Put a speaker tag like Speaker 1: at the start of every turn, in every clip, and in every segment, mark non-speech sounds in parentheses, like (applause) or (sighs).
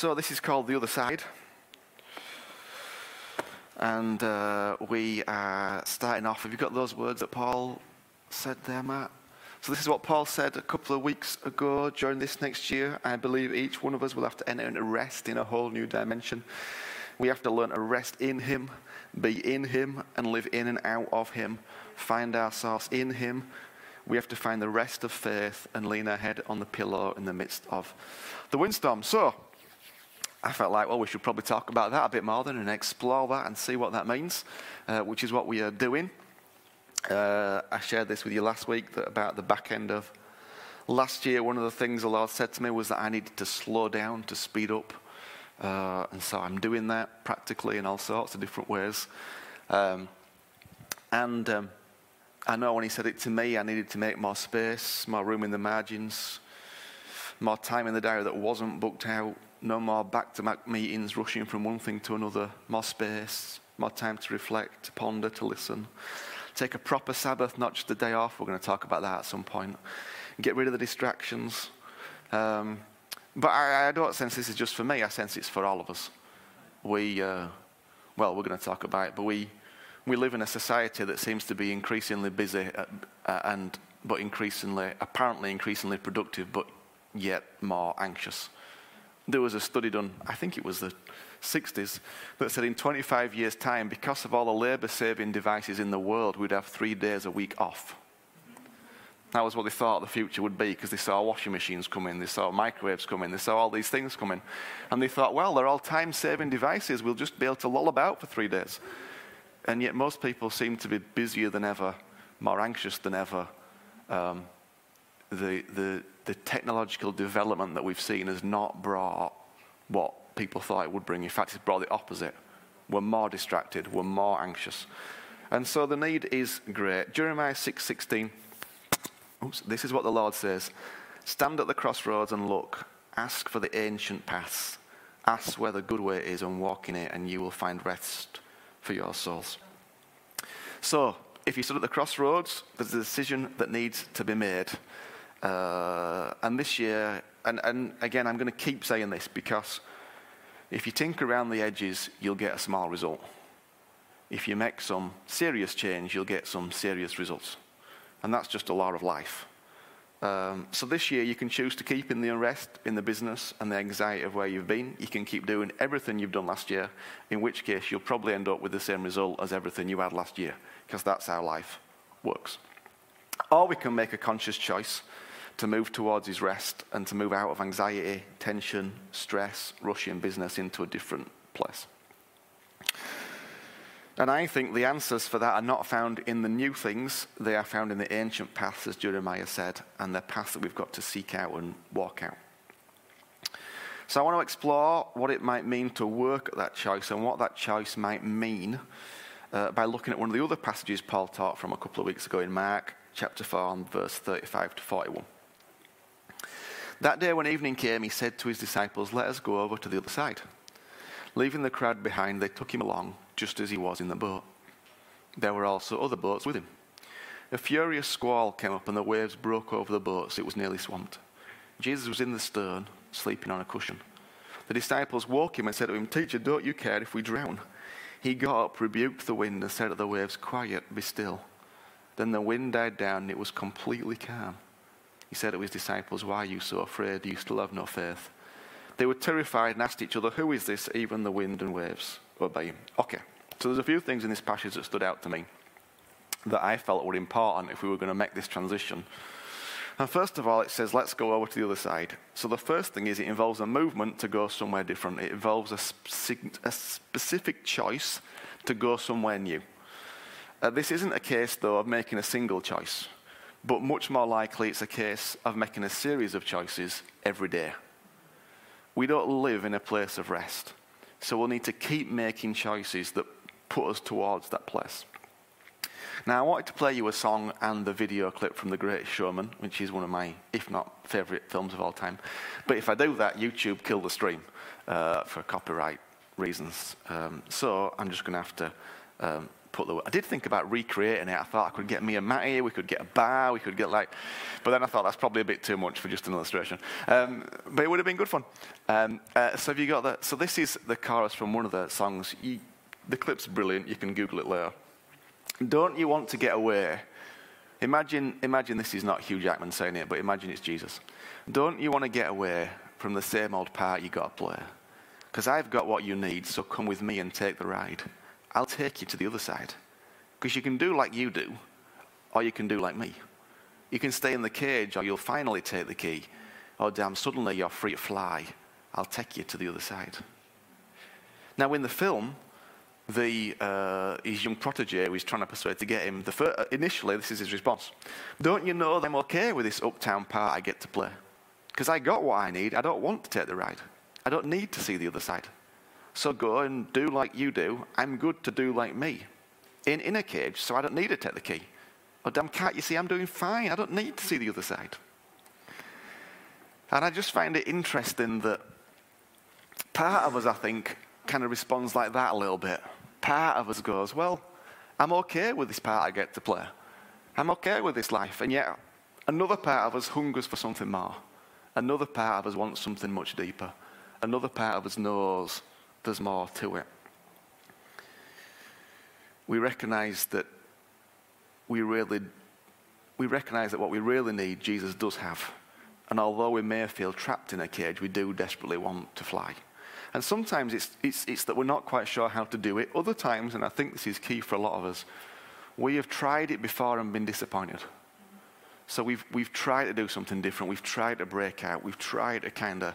Speaker 1: So, this is called The Other Side. And uh, we are starting off. Have you got those words that Paul said there, Matt? So, this is what Paul said a couple of weeks ago during this next year. I believe each one of us will have to enter into rest in a whole new dimension. We have to learn to rest in Him, be in Him, and live in and out of Him. Find ourselves in Him. We have to find the rest of faith and lean our head on the pillow in the midst of the windstorm. So, I felt like, well, we should probably talk about that a bit more then and explore that and see what that means, uh, which is what we are doing. Uh, I shared this with you last week that about the back end of last year. One of the things the Lord said to me was that I needed to slow down, to speed up. Uh, and so I'm doing that practically in all sorts of different ways. Um, and um, I know when he said it to me, I needed to make more space, more room in the margins, more time in the diary that wasn't booked out, no more back to back meetings, rushing from one thing to another, more space, more time to reflect, to ponder, to listen. Take a proper Sabbath, not just a day off. We're going to talk about that at some point. Get rid of the distractions. Um, but I, I, don't sense this is just for me, I sense it's for all of us. We, uh, well, we're going to talk about it, but we, we live in a society that seems to be increasingly busy uh, uh, and, but increasingly, apparently increasingly productive, but yet more anxious. There was a study done, I think it was the 60s, that said in 25 years' time, because of all the labor saving devices in the world, we'd have three days a week off. That was what they thought the future would be because they saw washing machines coming, they saw microwaves coming, they saw all these things coming. And they thought, well, they're all time saving devices. We'll just be able to loll about for three days. And yet, most people seem to be busier than ever, more anxious than ever. Um, the, the, the technological development that we've seen has not brought what people thought it would bring. In fact, it's brought the opposite. We're more distracted, we're more anxious. And so the need is great. Jeremiah 6:16 Oops, this is what the Lord says. Stand at the crossroads and look. Ask for the ancient paths. Ask where the good way is and walk in it, and you will find rest for your souls. So, if you stood at the crossroads, there's a decision that needs to be made. Uh, and this year, and, and again, I'm going to keep saying this because if you tinker around the edges, you'll get a small result. If you make some serious change, you'll get some serious results. And that's just a law of life. Um, so this year, you can choose to keep in the unrest in the business and the anxiety of where you've been. You can keep doing everything you've done last year, in which case you'll probably end up with the same result as everything you had last year, because that's how life works. Or we can make a conscious choice to move towards his rest and to move out of anxiety, tension, stress, rushing business into a different place. And I think the answers for that are not found in the new things, they are found in the ancient paths, as Jeremiah said, and the paths that we've got to seek out and walk out. So I want to explore what it might mean to work at that choice and what that choice might mean uh, by looking at one of the other passages Paul taught from a couple of weeks ago in Mark chapter 4 and verse 35 to 41. That day when evening came, he said to his disciples, Let us go over to the other side. Leaving the crowd behind, they took him along, just as he was in the boat. There were also other boats with him. A furious squall came up, and the waves broke over the boat, so it was nearly swamped. Jesus was in the stern, sleeping on a cushion. The disciples woke him and said to him, Teacher, don't you care if we drown? He got up, rebuked the wind, and said to the waves, Quiet, be still. Then the wind died down, and it was completely calm. He said to his disciples, Why are you so afraid? You still have no faith? They were terrified and asked each other, Who is this? Even the wind and waves obey him. Okay, so there's a few things in this passage that stood out to me that I felt were important if we were going to make this transition. And first of all, it says, let's go over to the other side. So the first thing is it involves a movement to go somewhere different. It involves a, a specific choice to go somewhere new. Uh, this isn't a case, though, of making a single choice but much more likely it's a case of making a series of choices every day. We don't live in a place of rest, so we'll need to keep making choices that put us towards that place. Now, I wanted to play you a song and the video clip from The Great Showman, which is one of my, if not favourite films of all time. But if I do that, YouTube kill the stream uh, for copyright reasons. Um, so I'm just going to have to um, put the. I did think about recreating it. I thought I could get me and Matt here. we could get a bar, we could get like. But then I thought that's probably a bit too much for just an illustration. Um, but it would have been good fun. Um, uh, so have you got that? So this is the chorus from one of the songs. You, the clip's brilliant. You can Google it later. Don't you want to get away? Imagine, imagine this is not Hugh Jackman saying it, but imagine it's Jesus. Don't you want to get away from the same old part you got to play? Because I've got what you need, so come with me and take the ride. I'll take you to the other side. Because you can do like you do, or you can do like me. You can stay in the cage, or you'll finally take the key. Or damn, suddenly you're free to fly. I'll take you to the other side. Now, in the film, the, uh, his young protege who he's trying to persuade to get him, the first, uh, initially, this is his response Don't you know that I'm okay with this uptown part I get to play? Because I got what I need. I don't want to take the ride. I don't need to see the other side. So go and do like you do. I'm good to do like me. In, in a cage, so I don't need to take the key. Oh, damn cat, you see, I'm doing fine. I don't need to see the other side. And I just find it interesting that part of us, I think, kind of responds like that a little bit. Part of us goes, Well, I'm okay with this part I get to play. I'm okay with this life. And yet, another part of us hungers for something more. Another part of us wants something much deeper. Another part of us knows there's more to it. We recognize that we really we recognize that what we really need, Jesus does have. And although we may feel trapped in a cage, we do desperately want to fly. And sometimes it's, it's, it's that we're not quite sure how to do it. Other times, and I think this is key for a lot of us, we have tried it before and been disappointed. So we've, we've tried to do something different. We've tried to break out. We've tried to kind of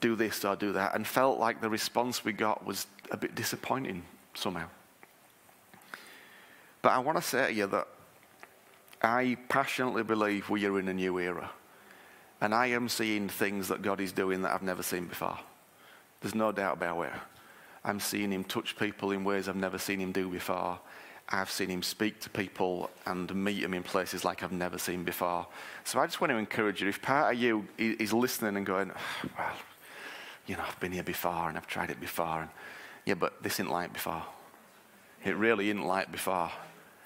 Speaker 1: do this or do that and felt like the response we got was a bit disappointing somehow. But I want to say to you that I passionately believe we are in a new era. And I am seeing things that God is doing that I've never seen before. There's no doubt about it. I'm seeing him touch people in ways I've never seen him do before. I've seen him speak to people and meet them in places like I've never seen before. So I just want to encourage you if part of you is listening and going, ah, well, you know, I've been here before and I've tried it before. And, yeah, but this isn't like before. It really isn't like before.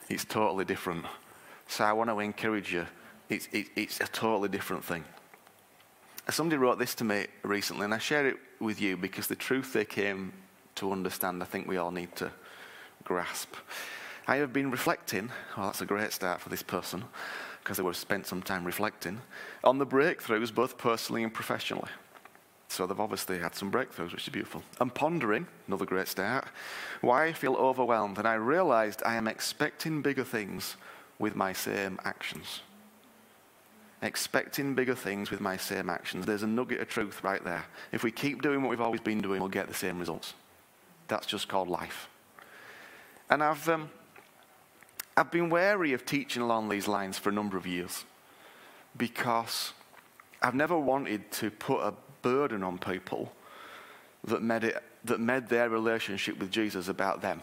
Speaker 1: It's totally different. So I want to encourage you. It's, it, it's a totally different thing. Somebody wrote this to me recently, and I share it with you because the truth they came to understand, I think we all need to grasp. I have been reflecting, well, that's a great start for this person, because they would have spent some time reflecting, on the breakthroughs both personally and professionally. So they've obviously had some breakthroughs, which is beautiful. I'm pondering, another great start, why I feel overwhelmed. And I realized I am expecting bigger things with my same actions. Expecting bigger things with my same actions. There's a nugget of truth right there. If we keep doing what we've always been doing, we'll get the same results. That's just called life. And I've, um, I've been wary of teaching along these lines for a number of years because I've never wanted to put a burden on people that made, it, that made their relationship with Jesus about them.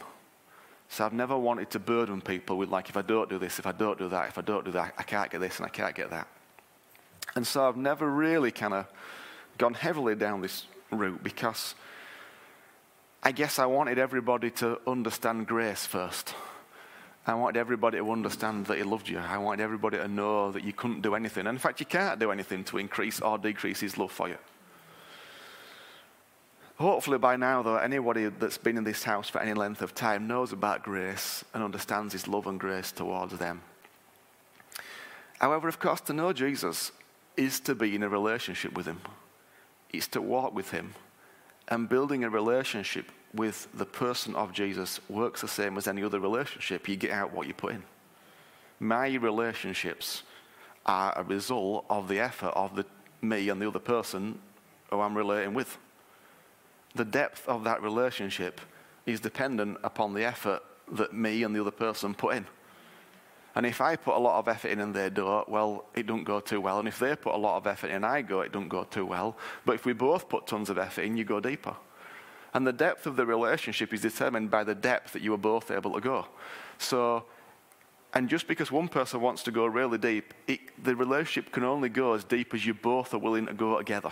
Speaker 1: So I've never wanted to burden people with, like, if I don't do this, if I don't do that, if I don't do that, I can't get this and I can't get that. And so I've never really kind of gone heavily down this route because I guess I wanted everybody to understand grace first. I wanted everybody to understand that He loved you. I wanted everybody to know that you couldn't do anything. And in fact, you can't do anything to increase or decrease His love for you. Hopefully, by now, though, anybody that's been in this house for any length of time knows about grace and understands his love and grace towards them. However, of course, to know Jesus is to be in a relationship with him, it's to walk with him. And building a relationship with the person of Jesus works the same as any other relationship. You get out what you put in. My relationships are a result of the effort of the, me and the other person who I'm relating with the depth of that relationship is dependent upon the effort that me and the other person put in. And if I put a lot of effort in and they don't, well, it don't go too well. And if they put a lot of effort in and I go, it don't go too well. But if we both put tons of effort in, you go deeper. And the depth of the relationship is determined by the depth that you are both able to go. So, and just because one person wants to go really deep, it, the relationship can only go as deep as you both are willing to go together.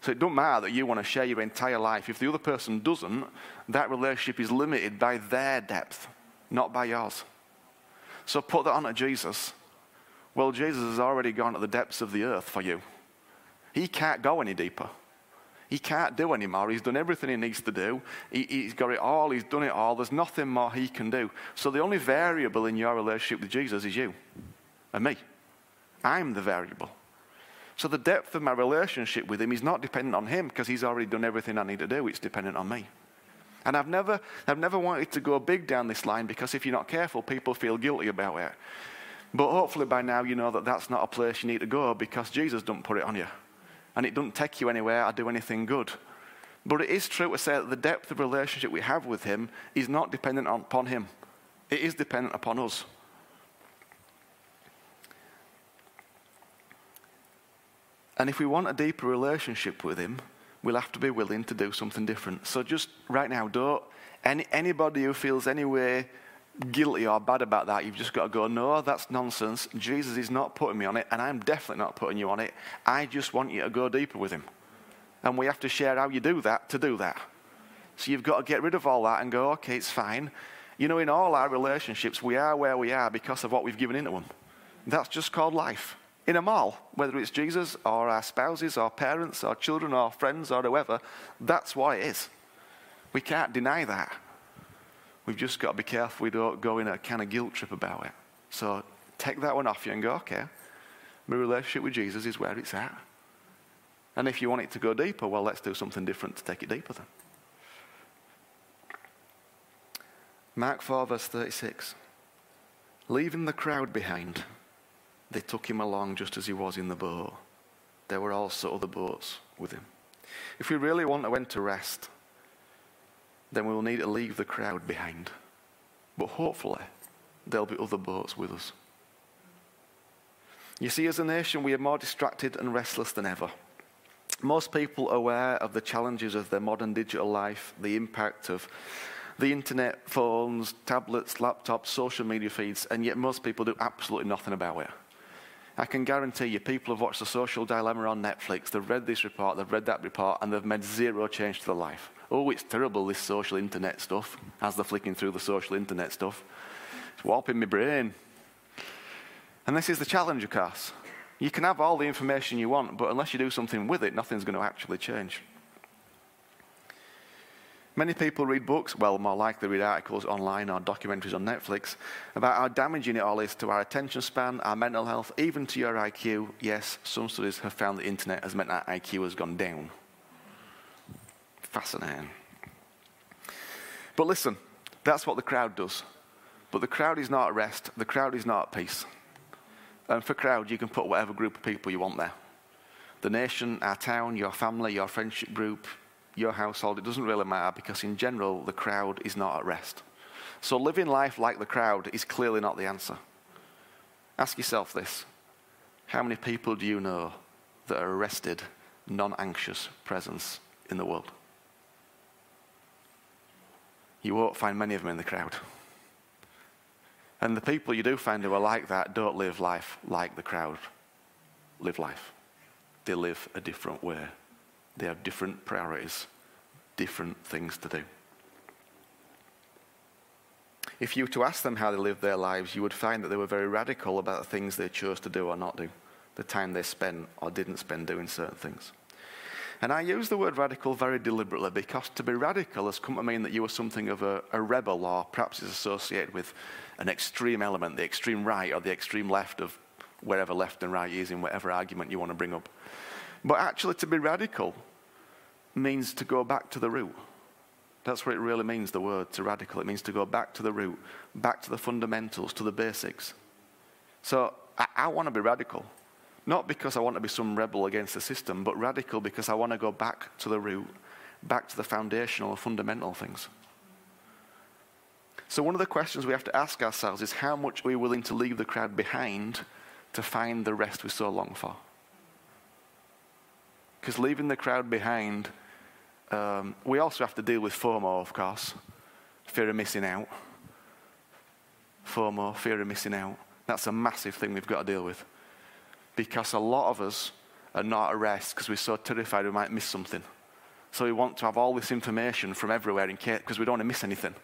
Speaker 1: So it don't matter that you want to share your entire life. If the other person doesn't, that relationship is limited by their depth, not by yours. So put that onto Jesus. Well, Jesus has already gone to the depths of the earth for you. He can't go any deeper. He can't do anymore. He's done everything he needs to do. He, has got it all. He's done it all. There's nothing more he can do. So the only variable in your relationship with Jesus is you and me. I'm the variable. So the depth of my relationship with him is not dependent on him because he's already done everything I need to do. It's dependent on me. And I've never, I've never wanted to go big down this line because if you're not careful, people feel guilty about it. But hopefully by now you know that that's not a place you need to go because Jesus doesn't put it on you. And it doesn't take you anywhere or do anything good. But it is true to say that the depth of relationship we have with him is not dependent upon him. It is dependent upon us. And if we want a deeper relationship with Him, we'll have to be willing to do something different. So just right now, don't any, anybody who feels any way guilty or bad about that, you've just got to go, no, that's nonsense. Jesus is not putting me on it, and I'm definitely not putting you on it. I just want you to go deeper with Him. And we have to share how you do that to do that. So you've got to get rid of all that and go, okay, it's fine. You know, in all our relationships, we are where we are because of what we've given into them. That's just called life in a mall, whether it's Jesus or our spouses our parents our children our friends or whoever, that's what it is. We can't deny that. We've just got to be careful we don't go in a kind of guilt trip about it. So take that one off you and go, okay, my relationship with Jesus is where it's at. And if you want it to go deeper, well, let's do something different to take it deeper then. Mark 4, verse 36. Leaving the crowd behind they took him along just as he was in the boat. There were also other boats with him. If we really want to enter rest, then we will need to leave the crowd behind. But hopefully, there'll be other boats with us. You see, as a nation, we are more distracted and restless than ever. Most people are aware of the challenges of their modern digital life, the impact of the internet, phones, tablets, laptops, social media feeds, and yet most people do absolutely nothing about it. I can guarantee you, people have watched The Social Dilemma on Netflix, they've read this report, they've read that report, and they've made zero change to their life. Oh, it's terrible, this social internet stuff, as they're flicking through the social internet stuff. It's warping my brain. And this is the challenge, of course. You can have all the information you want, but unless you do something with it, nothing's going to actually change. Many people read books, well, more likely read articles online or documentaries on Netflix about how damaging it all is to our attention span, our mental health, even to your IQ. Yes, some studies have found the internet has meant our IQ has gone down. Fascinating. But listen, that's what the crowd does. But the crowd is not at rest, the crowd is not at peace. And for crowd, you can put whatever group of people you want there the nation, our town, your family, your friendship group, your household, it doesn't really matter because, in general, the crowd is not at rest. So, living life like the crowd is clearly not the answer. Ask yourself this How many people do you know that are arrested, non anxious presence in the world? You won't find many of them in the crowd. And the people you do find who are like that don't live life like the crowd live life. They live a different way. They have different priorities, different things to do. If you were to ask them how they lived their lives, you would find that they were very radical about the things they chose to do or not do, the time they spent or didn't spend doing certain things. And I use the word radical very deliberately because to be radical has come to mean that you are something of a, a rebel or perhaps is associated with an extreme element, the extreme right or the extreme left of wherever left and right is in whatever argument you want to bring up. But actually, to be radical means to go back to the root. That's what it really means, the word to radical. It means to go back to the root, back to the fundamentals, to the basics. So I, I want to be radical. Not because I want to be some rebel against the system, but radical because I want to go back to the root, back to the foundational fundamental things. So, one of the questions we have to ask ourselves is how much are we willing to leave the crowd behind to find the rest we so long for? Because leaving the crowd behind, um, we also have to deal with FOMO, of course, fear of missing out. FOMO, fear of missing out. That's a massive thing we've got to deal with. Because a lot of us are not at rest because we're so terrified we might miss something. So we want to have all this information from everywhere in case because we don't want to miss anything.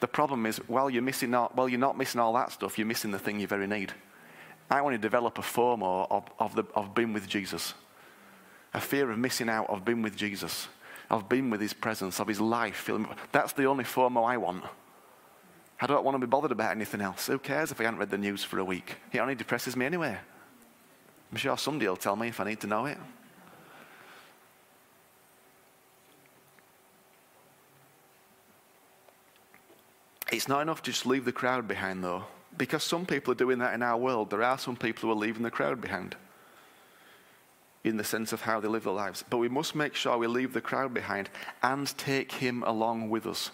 Speaker 1: The problem is, while you're missing all, well, you're not missing all that stuff, you're missing the thing you very need. I want to develop a FOMO of, of, the, of being with Jesus, a fear of missing out of being with Jesus, of being with his presence, of his life. That's the only FOMO I want. I don't want to be bothered about anything else. Who cares if I haven't read the news for a week? It only depresses me anyway. I'm sure somebody will tell me if I need to know it. It's not enough to just leave the crowd behind, though, because some people are doing that in our world. There are some people who are leaving the crowd behind in the sense of how they live their lives. But we must make sure we leave the crowd behind and take him along with us.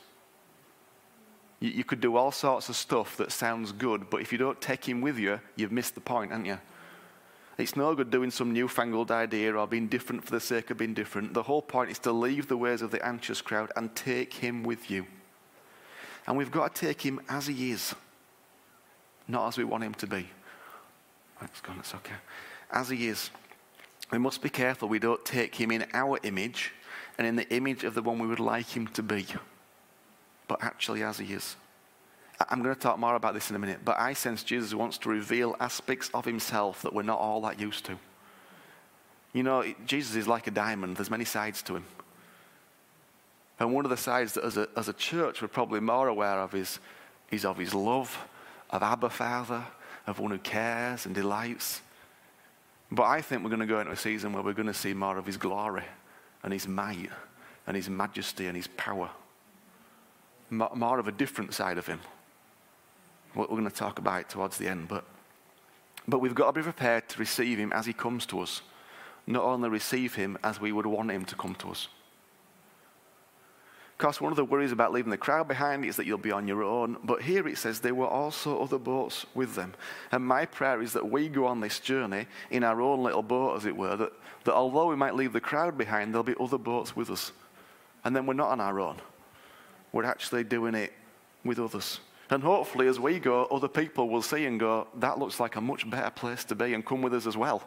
Speaker 1: You, you could do all sorts of stuff that sounds good, but if you don't take him with you, you've missed the point, haven't you? It's no good doing some newfangled idea or being different for the sake of being different. The whole point is to leave the ways of the anxious crowd and take him with you. And we've got to take him as he is, not as we want him to be. It's gone, it's okay. As he is. We must be careful we don't take him in our image and in the image of the one we would like him to be, but actually as he is. I'm going to talk more about this in a minute, but I sense Jesus wants to reveal aspects of himself that we're not all that used to. You know, Jesus is like a diamond, there's many sides to him. And one of the sides that as a, as a church we're probably more aware of is, is of his love, of Abba Father, of one who cares and delights. But I think we're going to go into a season where we're going to see more of his glory and his might and his majesty and his power. More of a different side of him. We're going to talk about it towards the end. But, but we've got to be prepared to receive him as he comes to us. Not only receive him as we would want him to come to us. Because one of the worries about leaving the crowd behind is that you'll be on your own. But here it says there were also other boats with them. And my prayer is that we go on this journey in our own little boat, as it were, that, that although we might leave the crowd behind, there'll be other boats with us. And then we're not on our own. We're actually doing it with others. And hopefully, as we go, other people will see and go, that looks like a much better place to be and come with us as well.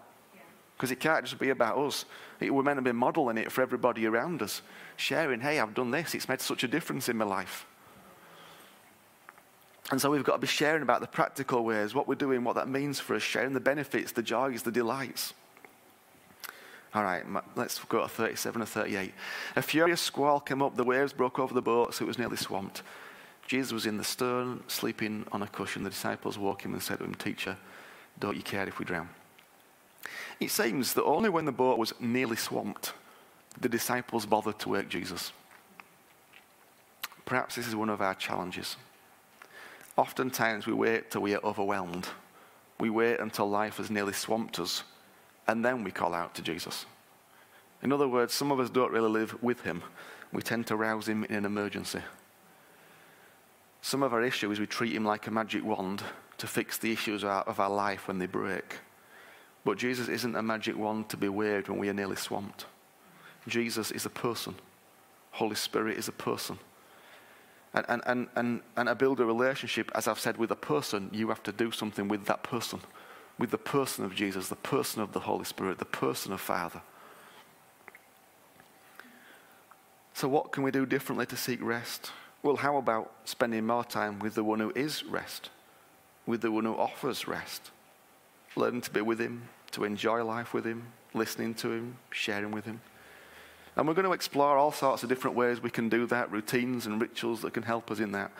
Speaker 1: Because it can't just be about us. We're meant to be modeling it for everybody around us, sharing, hey, I've done this, it's made such a difference in my life. And so we've got to be sharing about the practical ways, what we're doing, what that means for us, sharing the benefits, the joys, the delights. All right, let's go to 37 or 38. A furious squall came up, the waves broke over the boat, so it was nearly swamped. Jesus was in the stern, sleeping on a cushion. The disciples woke him and said to him, Teacher, don't you care if we drown? It seems that only when the boat was nearly swamped, the disciples bothered to wake Jesus. Perhaps this is one of our challenges. Oftentimes we wait till we are overwhelmed. We wait until life has nearly swamped us, and then we call out to Jesus. In other words, some of us don't really live with him. We tend to rouse him in an emergency. Some of our issue is we treat him like a magic wand to fix the issues of our life when they break. But Jesus isn't a magic wand to be waved when we are nearly swamped. Jesus is a person. Holy Spirit is a person. And, and, and, and, and to build a relationship, as I've said, with a person, you have to do something with that person, with the person of Jesus, the person of the Holy Spirit, the person of Father. So, what can we do differently to seek rest? Well, how about spending more time with the one who is rest, with the one who offers rest? Learning to be with him, to enjoy life with him, listening to him, sharing with him. And we're going to explore all sorts of different ways we can do that, routines and rituals that can help us in that.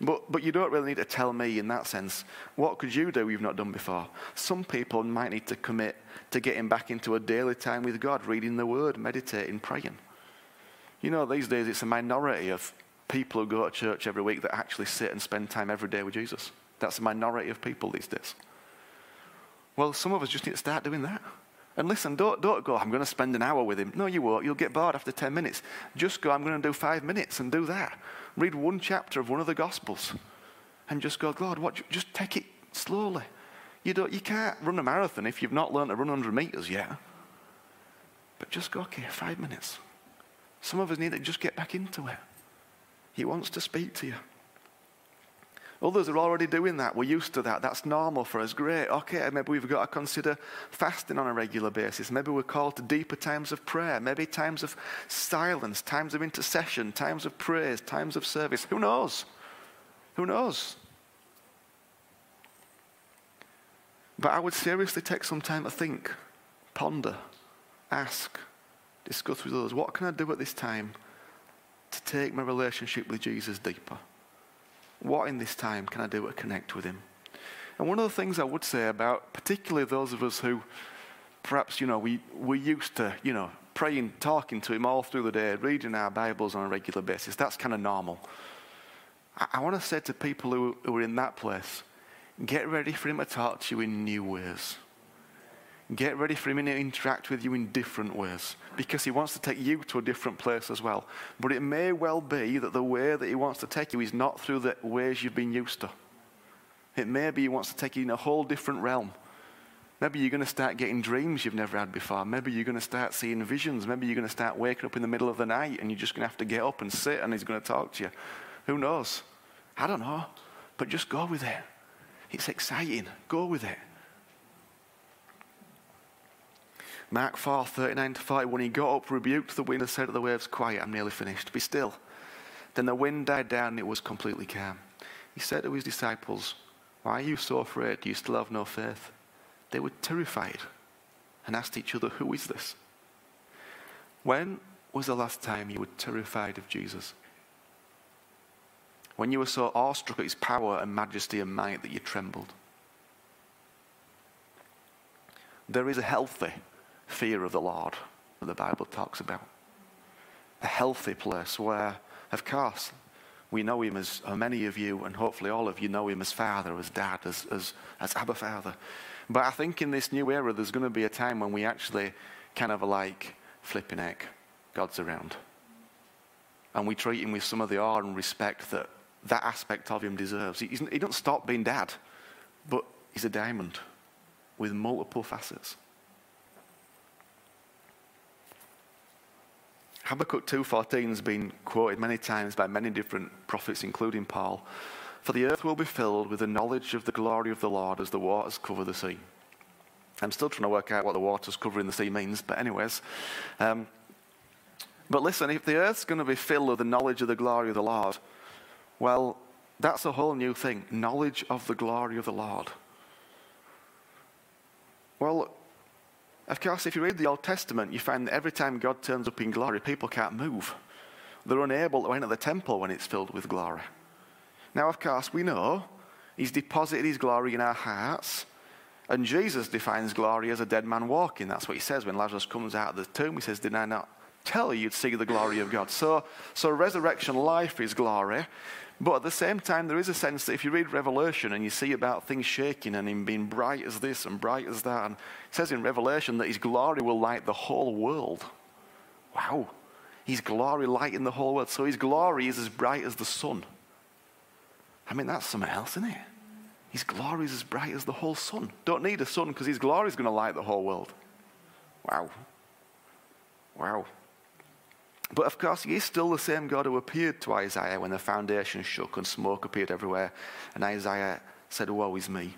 Speaker 1: But, but you don't really need to tell me in that sense. What could you do you've not done before? Some people might need to commit to getting back into a daily time with God, reading the Word, meditating, praying. You know, these days it's a minority of people who go to church every week that actually sit and spend time every day with Jesus. That's a minority of people these days. Well, some of us just need to start doing that. And listen, don't, don't go, I'm going to spend an hour with him. No, you won't. You'll get bored after 10 minutes. Just go, I'm going to do five minutes and do that. Read one chapter of one of the Gospels and just go, God, what, just take it slowly. You, don't, you can't run a marathon if you've not learned to run 100 meters yet. But just go, okay, five minutes. Some of us need to just get back into it. He wants to speak to you. Others are already doing that. We're used to that. That's normal for us. Great. Okay, maybe we've got to consider fasting on a regular basis. Maybe we're called to deeper times of prayer. Maybe times of silence, times of intercession, times of praise, times of service. Who knows? Who knows? But I would seriously take some time to think, ponder, ask, discuss with others what can I do at this time to take my relationship with Jesus deeper? What in this time can I do to connect with Him? And one of the things I would say about, particularly those of us who perhaps, you know, we, we're used to, you know, praying, talking to Him all through the day, reading our Bibles on a regular basis, that's kind of normal. I, I want to say to people who, who are in that place, get ready for Him to talk to you in new ways. Get ready for him to interact with you in different ways because he wants to take you to a different place as well. But it may well be that the way that he wants to take you is not through the ways you've been used to. It may be he wants to take you in a whole different realm. Maybe you're going to start getting dreams you've never had before. Maybe you're going to start seeing visions. Maybe you're going to start waking up in the middle of the night and you're just going to have to get up and sit and he's going to talk to you. Who knows? I don't know. But just go with it. It's exciting. Go with it. Mark 4, 39 to 40, when he got up, rebuked the wind, and said to the waves, Quiet, I'm nearly finished. Be still. Then the wind died down and it was completely calm. He said to his disciples, Why are you so afraid? Do you still have no faith? They were terrified and asked each other, Who is this? When was the last time you were terrified of Jesus? When you were so awestruck at his power and majesty and might that you trembled? There is a healthy fear of the Lord that the Bible talks about. A healthy place where, of course, we know him as many of you, and hopefully all of you know him as Father, as Dad, as, as, as Abba Father. But I think in this new era, there's going to be a time when we actually kind of like flipping egg. God's around. And we treat him with some of the awe and respect that that aspect of him deserves. He, he doesn't stop being dad, but he's a diamond with multiple facets. Habakkuk 2.14 has been quoted many times by many different prophets, including Paul. For the earth will be filled with the knowledge of the glory of the Lord as the waters cover the sea. I'm still trying to work out what the waters covering the sea means, but anyways. Um, but listen, if the earth's going to be filled with the knowledge of the glory of the Lord, well, that's a whole new thing. Knowledge of the glory of the Lord. Well, of course, if you read the Old Testament, you find that every time God turns up in glory, people can't move. They're unable to enter the temple when it's filled with glory. Now, of course, we know He's deposited His glory in our hearts. And Jesus defines glory as a dead man walking. That's what He says when Lazarus comes out of the tomb. He says, Did I not tell you you'd see the glory of God? So, so resurrection life is glory. But at the same time, there is a sense that if you read Revelation and you see about things shaking and him being bright as this and bright as that, and it says in Revelation that his glory will light the whole world. Wow. His glory lighting the whole world. So his glory is as bright as the sun. I mean, that's something else, isn't it? His glory is as bright as the whole sun. Don't need a sun because his glory is going to light the whole world. Wow. Wow. But of course, he is still the same God who appeared to Isaiah when the foundation shook and smoke appeared everywhere. And Isaiah said, Woe is me.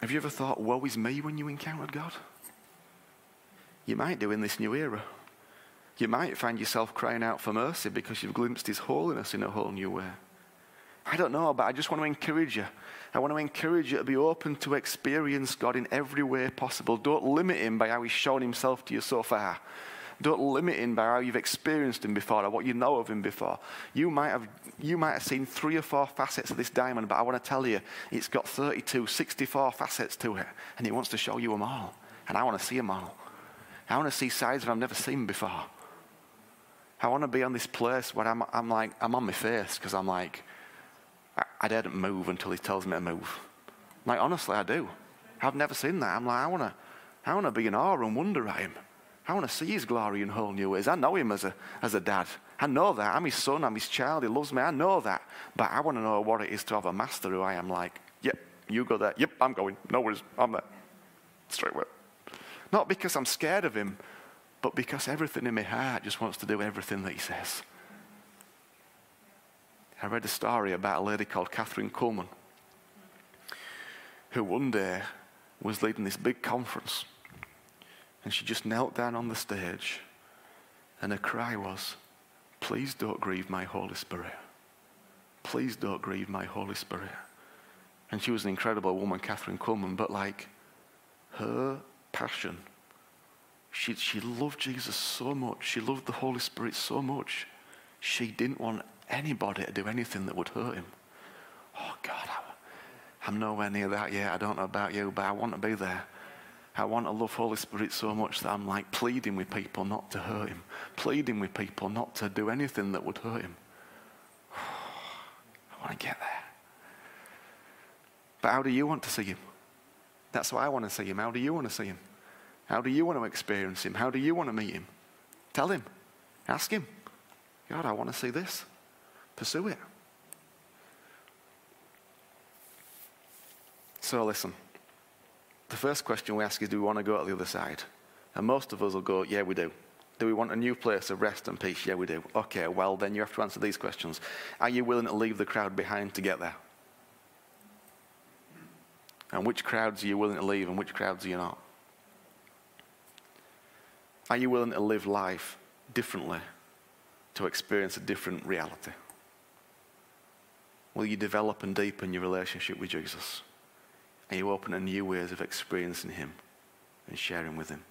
Speaker 1: Have you ever thought, Woe is me when you encountered God? You might do in this new era. You might find yourself crying out for mercy because you've glimpsed his holiness in a whole new way. I don't know, but I just want to encourage you. I want to encourage you to be open to experience God in every way possible. Don't limit him by how he's shown himself to you so far. Don't limit him by how you've experienced him before or what you know of him before. You might have, you might have seen three or four facets of this diamond, but I want to tell you, it's got 32, 64 facets to it, and he wants to show you them all. And I want to see them all. I want to see sides that I've never seen before. I want to be on this place where I'm, I'm like, I'm on my face because I'm like, I, I didn't move until he tells me to move. Like, honestly, I do. I've never seen that. I'm like, I want to I wanna be in awe and wonder at him. I want to see his glory in whole new ways. I know him as a, as a dad. I know that. I'm his son. I'm his child. He loves me. I know that. But I want to know what it is to have a master who I am like, yep, you go there. Yep, I'm going. No worries. I'm there. Straight away. Not because I'm scared of him, but because everything in my heart just wants to do everything that he says. I read a story about a lady called Kathryn Kuhlman who one day was leading this big conference and she just knelt down on the stage and her cry was, Please don't grieve my Holy Spirit. Please don't grieve my Holy Spirit. And she was an incredible woman, Kathryn Kuhlman, but like her passion, she, she loved Jesus so much. She loved the Holy Spirit so much. She didn't want anybody to do anything that would hurt him. Oh, God, I'm nowhere near that yet. I don't know about you, but I want to be there. I want to love Holy Spirit so much that I'm like pleading with people not to hurt him, pleading with people not to do anything that would hurt him. (sighs) I want to get there. But how do you want to see him? That's why I want to see him. How do you want to see him? How do you want to experience him? How do you want to meet him? Tell him. Ask him. God, I want to see this. Pursue it. So listen. The first question we ask is do we want to go to the other side? And most of us will go, yeah, we do. Do we want a new place of rest and peace? Yeah, we do. Okay, well, then you have to answer these questions. Are you willing to leave the crowd behind to get there? And which crowds are you willing to leave and which crowds are you not? Are you willing to live life differently to experience a different reality? Will you develop and deepen your relationship with Jesus? And you open to new ways of experiencing Him and sharing with Him?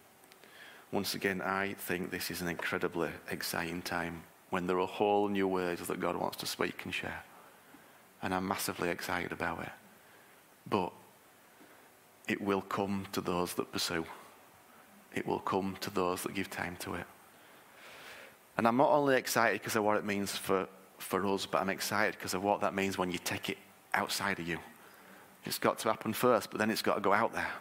Speaker 1: Once again, I think this is an incredibly exciting time when there are whole new ways that God wants to speak and share. And I'm massively excited about it. But it will come to those that pursue. It will come to those that give time to it. And I'm not only excited because of what it means for, for us, but I'm excited because of what that means when you take it outside of you. It's got to happen first, but then it's got to go out there.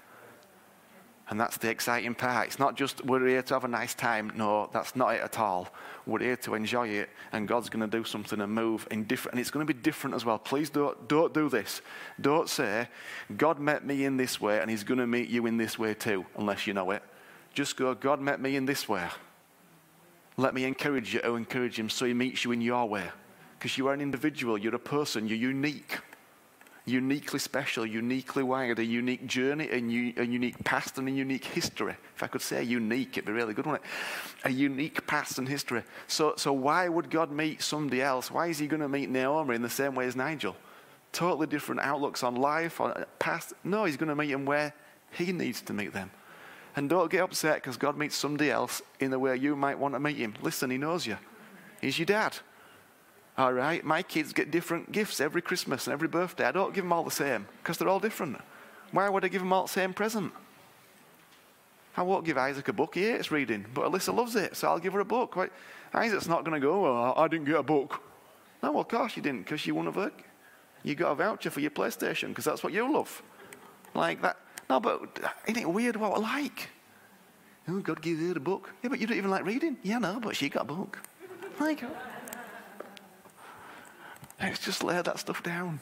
Speaker 1: And that's the exciting part. It's not just we're here to have a nice time. No, that's not it at all. We're here to enjoy it, and God's going to do something and move in different. And it's going to be different as well. Please don't, don't do this. Don't say, God met me in this way, and He's going to meet you in this way too, unless you know it. Just go, God met me in this way. Let me encourage you to encourage Him so He meets you in your way. Because you are an individual, you're a person, you're unique uniquely special, uniquely wired, a unique journey, a, new, a unique past, and a unique history. If I could say unique, it'd be really good, wouldn't it? A unique past and history. So, so why would God meet somebody else? Why is he going to meet Naomi in the same way as Nigel? Totally different outlooks on life, on uh, past. No, he's going to meet them where he needs to meet them. And don't get upset because God meets somebody else in the way you might want to meet him. Listen, he knows you. He's your dad. All right, my kids get different gifts every Christmas and every birthday. I don't give them all the same because they're all different. Why would I give them all the same present? I won't give Isaac a book. He hates reading, but Alyssa loves it, so I'll give her a book. Right? Isaac's not going to go, oh, well, I didn't get a book. No, well, of course you didn't because you won a book. You got a voucher for your PlayStation because that's what you love. Like that. No, but isn't it weird what I like? Oh, God gave her a book. Yeah, but you don't even like reading. Yeah, no, but she got a book. Like, Let's just lay that stuff down.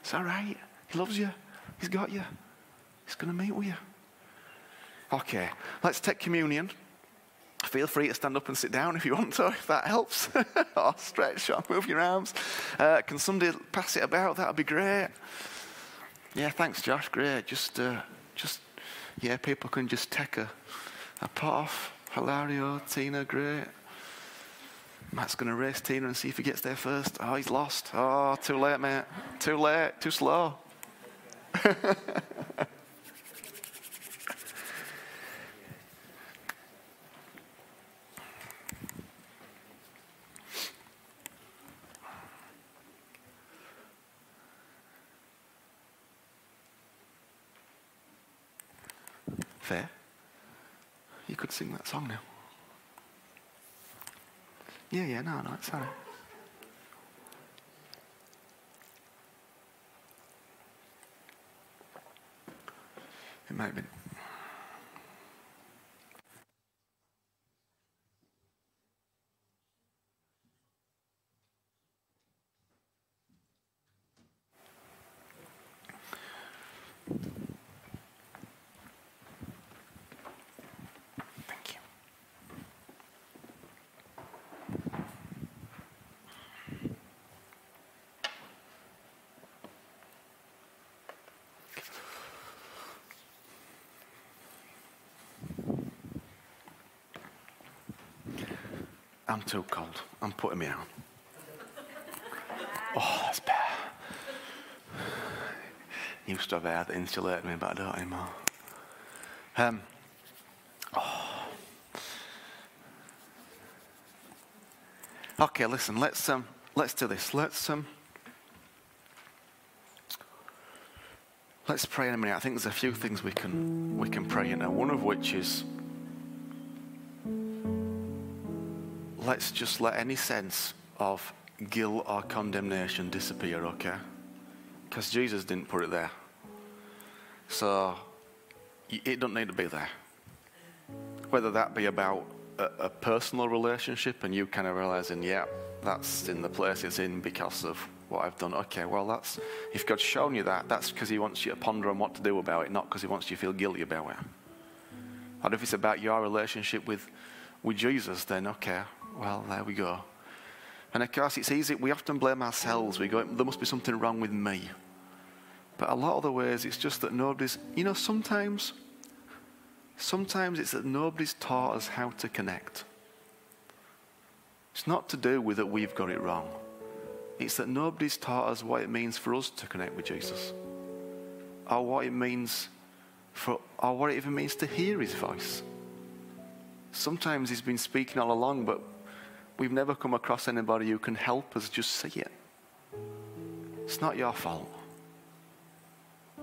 Speaker 1: It's all right. He loves you. He's got you. He's going to meet with you. Okay, let's take communion. Feel free to stand up and sit down if you want to, (laughs) if that helps. (laughs) or stretch or move your arms. Uh, can somebody pass it about? That would be great. Yeah, thanks, Josh. Great. Just, uh, just, yeah, people can just take a, a pot off. Hilario, Tina, great. Matt's going to race Tina and see if he gets there first. Oh, he's lost. Oh, too late, mate. Too late. Too slow. (laughs) Fair. You could sing that song now. Yeah, no, no, it's all right. It might have been. I'm too cold. I'm putting me on. Oh, that's better. Used to have hair that insulated me, but I don't anymore. Um, oh. Okay, listen, let's, um, let's do this. Let's, um, let's pray in a minute. I think there's a few things we can, we can pray in one of which is let's just let any sense of guilt or condemnation disappear, okay? Because Jesus didn't put it there. So it doesn't need to be there. Whether that be about a, a personal relationship and you kind of realizing, yeah, that's in the place it's in because of what I've done. Okay, well, that's if God's shown you that, that's because He wants you to ponder on what to do about it, not because He wants you to feel guilty about it. And if it's about your relationship with, with Jesus, then okay, well, there we go. And of course, it's easy. We often blame ourselves. We go, there must be something wrong with me. But a lot of the ways, it's just that nobody's, you know, sometimes, sometimes it's that nobody's taught us how to connect. It's not to do with that we've got it wrong. It's that nobody's taught us what it means for us to connect with Jesus. Or what it means for, or what it even means to hear his voice. Sometimes he's been speaking all along, but we've never come across anybody who can help us just see it. It's not your fault.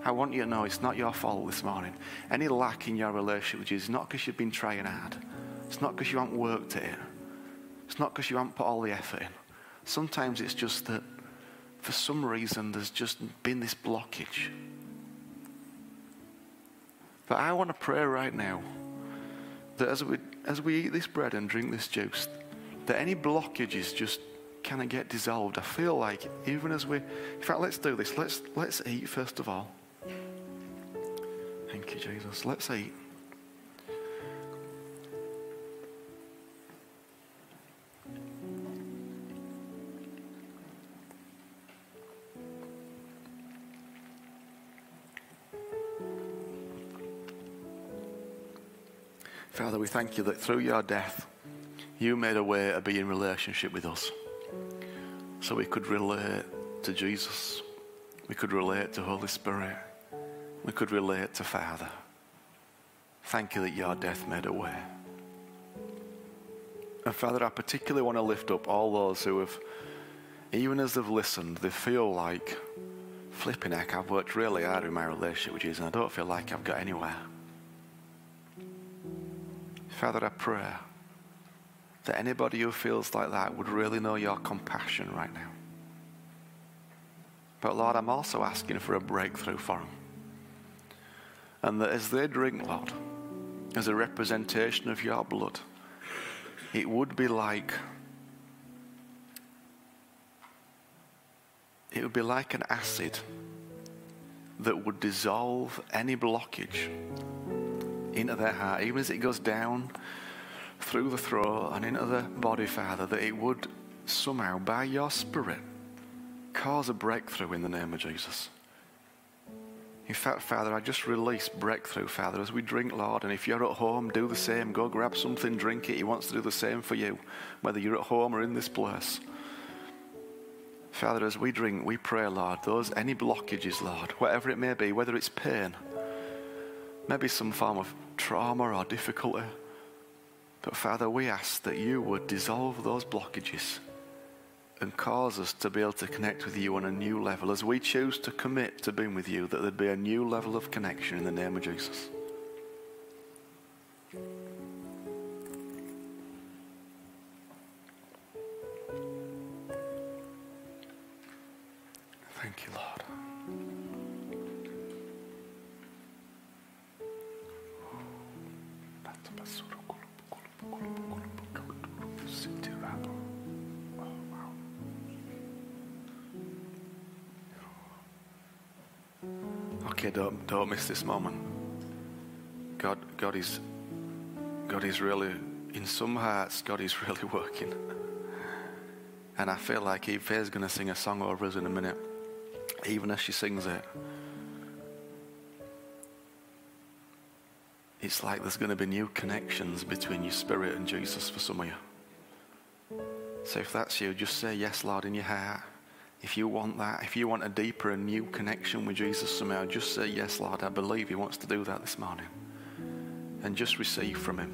Speaker 1: I want you to know it's not your fault this morning. Any lack in your relationship with Jesus is not because you've been trying hard. It's not because you haven't worked at it. It's not because you haven't put all the effort in. Sometimes it's just that for some reason there's just been this blockage. But I want to pray right now that as we, as we eat this bread and drink this juice, that any blockages just kind of get dissolved. I feel like even as we, in fact, let's do this. Let's let's eat first of all. Thank you, Jesus. Let's eat. Father, we thank you that through your death, you made a way to be in relationship with us. So we could relate to Jesus. We could relate to Holy Spirit. We could relate to Father. Thank you that your death made a way. And Father, I particularly want to lift up all those who have, even as they've listened, they feel like, flipping heck, I've worked really hard in my relationship with Jesus and I don't feel like I've got anywhere. Father, I pray that anybody who feels like that would really know your compassion right now. But Lord, I'm also asking for a breakthrough for them. And that as they drink, Lord, as a representation of your blood, it would be like it would be like an acid that would dissolve any blockage into their heart, even as it goes down through the throat and into the body, Father, that it would somehow, by your Spirit, cause a breakthrough in the name of Jesus. In fact, Father, I just release breakthrough, Father, as we drink, Lord. And if you're at home, do the same. Go grab something, drink it. He wants to do the same for you, whether you're at home or in this place. Father, as we drink, we pray, Lord, those any blockages, Lord, whatever it may be, whether it's pain, maybe some form of trauma or difficulty. But Father, we ask that you would dissolve those blockages and cause us to be able to connect with you on a new level. As we choose to commit to being with you, that there'd be a new level of connection in the name of Jesus. Thank you, Lord. Okay, don't, don't miss this moment. God, God is, God is really, in some hearts, God is (laughs) really working. And I feel like Eve is going to sing a song over us in a minute, even as she sings it. It's like there's going to be new connections between your spirit and Jesus for some of you. So if that's you, just say yes, Lord, in your heart. If you want that, if you want a deeper and new connection with Jesus somehow, just say yes, Lord. I believe He wants to do that this morning. And just receive from Him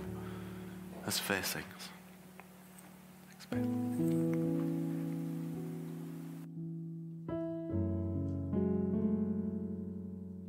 Speaker 1: as faith sings. Thanks, babe.